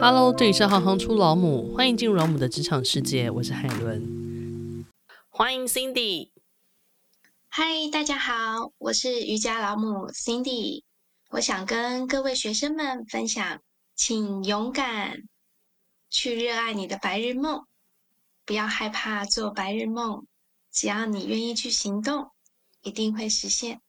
Hello，这里是行行出老母，欢迎进入老母的职场世界，我是海伦，欢迎 Cindy。嗨，大家好，我是瑜伽老母 Cindy，我想跟各位学生们分享，请勇敢去热爱你的白日梦，不要害怕做白日梦，只要你愿意去行动，一定会实现。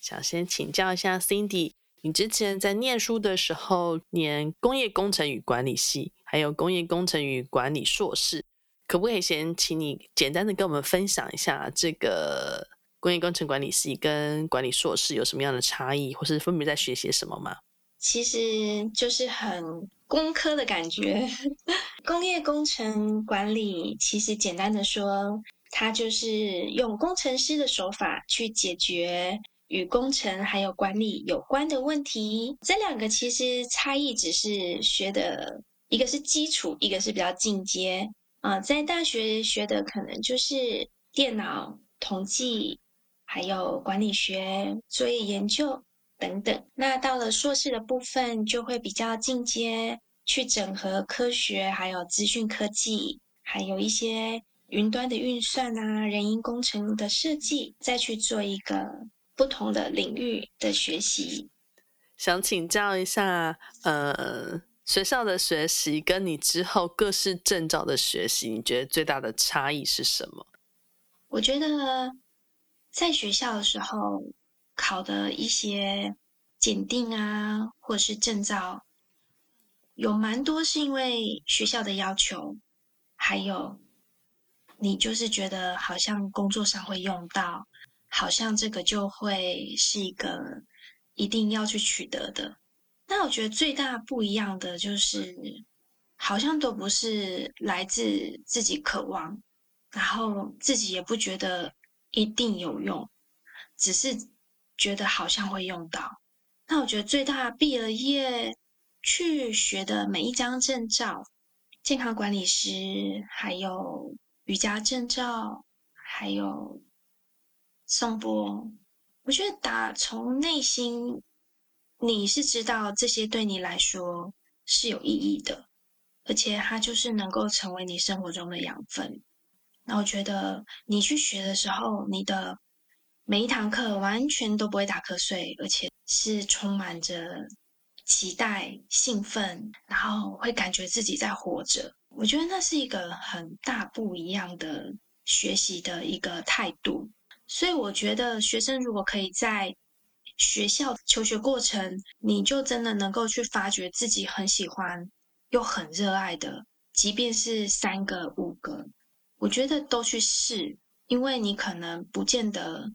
想先请教一下 Cindy，你之前在念书的时候念工业工程与管理系，还有工业工程与管理硕士，可不可以先请你简单的跟我们分享一下这个工业工程管理系跟管理硕士有什么样的差异，或是分别在学些什么吗？其实就是很工科的感觉。工业工程管理其实简单的说，它就是用工程师的手法去解决。与工程还有管理有关的问题，这两个其实差异只是学的一个是基础，一个是比较进阶啊。在大学学的可能就是电脑、统计，还有管理学、作业研究等等。那到了硕士的部分，就会比较进阶，去整合科学，还有资讯科技，还有一些云端的运算啊、人因工程的设计，再去做一个。不同的领域的学习，想请教一下，呃，学校的学习跟你之后各式证照的学习，你觉得最大的差异是什么？我觉得在学校的时候考的一些检定啊，或是证照，有蛮多是因为学校的要求，还有你就是觉得好像工作上会用到。好像这个就会是一个一定要去取得的。那我觉得最大不一样的就是，好像都不是来自自己渴望，然后自己也不觉得一定有用，只是觉得好像会用到。那我觉得最大毕了业去学的每一张证照，健康管理师，还有瑜伽证照，还有。颂钵，我觉得打从内心，你是知道这些对你来说是有意义的，而且它就是能够成为你生活中的养分。那我觉得你去学的时候，你的每一堂课完全都不会打瞌睡，而且是充满着期待、兴奋，然后会感觉自己在活着。我觉得那是一个很大不一样的学习的一个态度。所以我觉得，学生如果可以在学校求学过程，你就真的能够去发掘自己很喜欢又很热爱的，即便是三个、五个，我觉得都去试，因为你可能不见得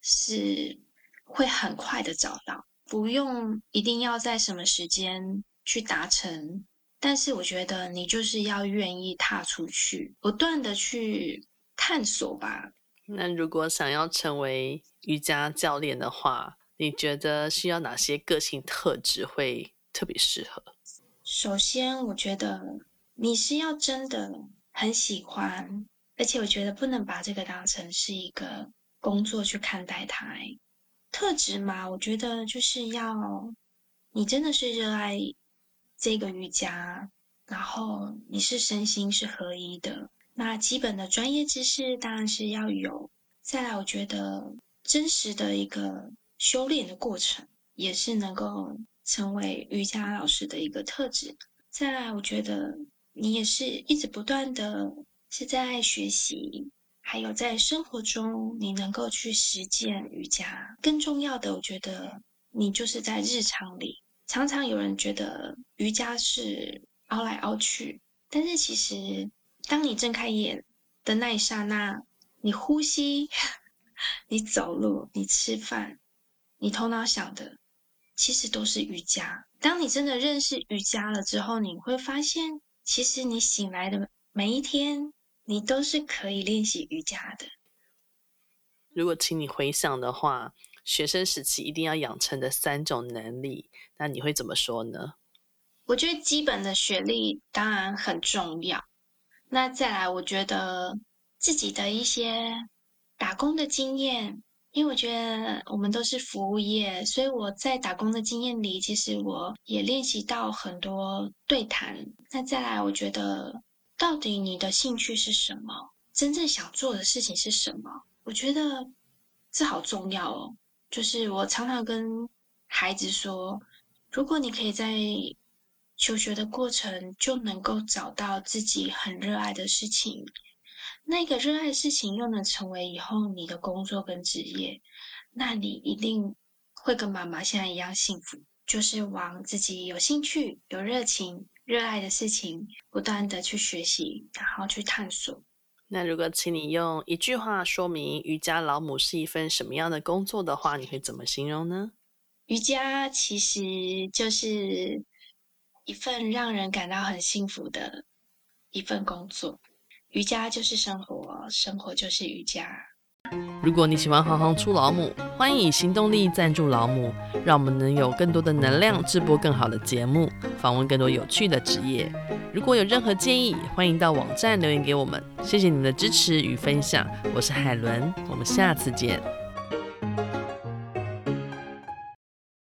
是会很快的找到，不用一定要在什么时间去达成，但是我觉得你就是要愿意踏出去，不断的去探索吧。那如果想要成为瑜伽教练的话，你觉得需要哪些个性特质会特别适合？首先，我觉得你是要真的很喜欢，而且我觉得不能把这个当成是一个工作去看待它。特质嘛，我觉得就是要你真的是热爱这个瑜伽，然后你是身心是合一的。那基本的专业知识当然是要有，再来，我觉得真实的一个修炼的过程也是能够成为瑜伽老师的一个特质。再来，我觉得你也是一直不断的是在学习，还有在生活中你能够去实践瑜伽。更重要的，我觉得你就是在日常里，常常有人觉得瑜伽是凹来凹去，但是其实。当你睁开眼的那一刹那，你呼吸，你走路，你吃饭，你头脑想的，其实都是瑜伽。当你真的认识瑜伽了之后，你会发现，其实你醒来的每一天，你都是可以练习瑜伽的。如果请你回想的话，学生时期一定要养成的三种能力，那你会怎么说呢？我觉得基本的学历当然很重要。那再来，我觉得自己的一些打工的经验，因为我觉得我们都是服务业，所以我在打工的经验里，其实我也练习到很多对谈。那再来，我觉得到底你的兴趣是什么？真正想做的事情是什么？我觉得这好重要哦。就是我常常跟孩子说，如果你可以在求学的过程就能够找到自己很热爱的事情，那个热爱的事情又能成为以后你的工作跟职业，那你一定会跟妈妈现在一样幸福，就是往自己有兴趣、有热情、热爱的事情不断的去学习，然后去探索。那如果请你用一句话说明瑜伽老母是一份什么样的工作的话，你会怎么形容呢？瑜伽其实就是。一份让人感到很幸福的一份工作，瑜伽就是生活，生活就是瑜伽。如果你喜欢行行出老母，欢迎以行动力赞助老母，让我们能有更多的能量制播更好的节目，访问更多有趣的职业。如果有任何建议，欢迎到网站留言给我们。谢谢你们的支持与分享，我是海伦，我们下次见。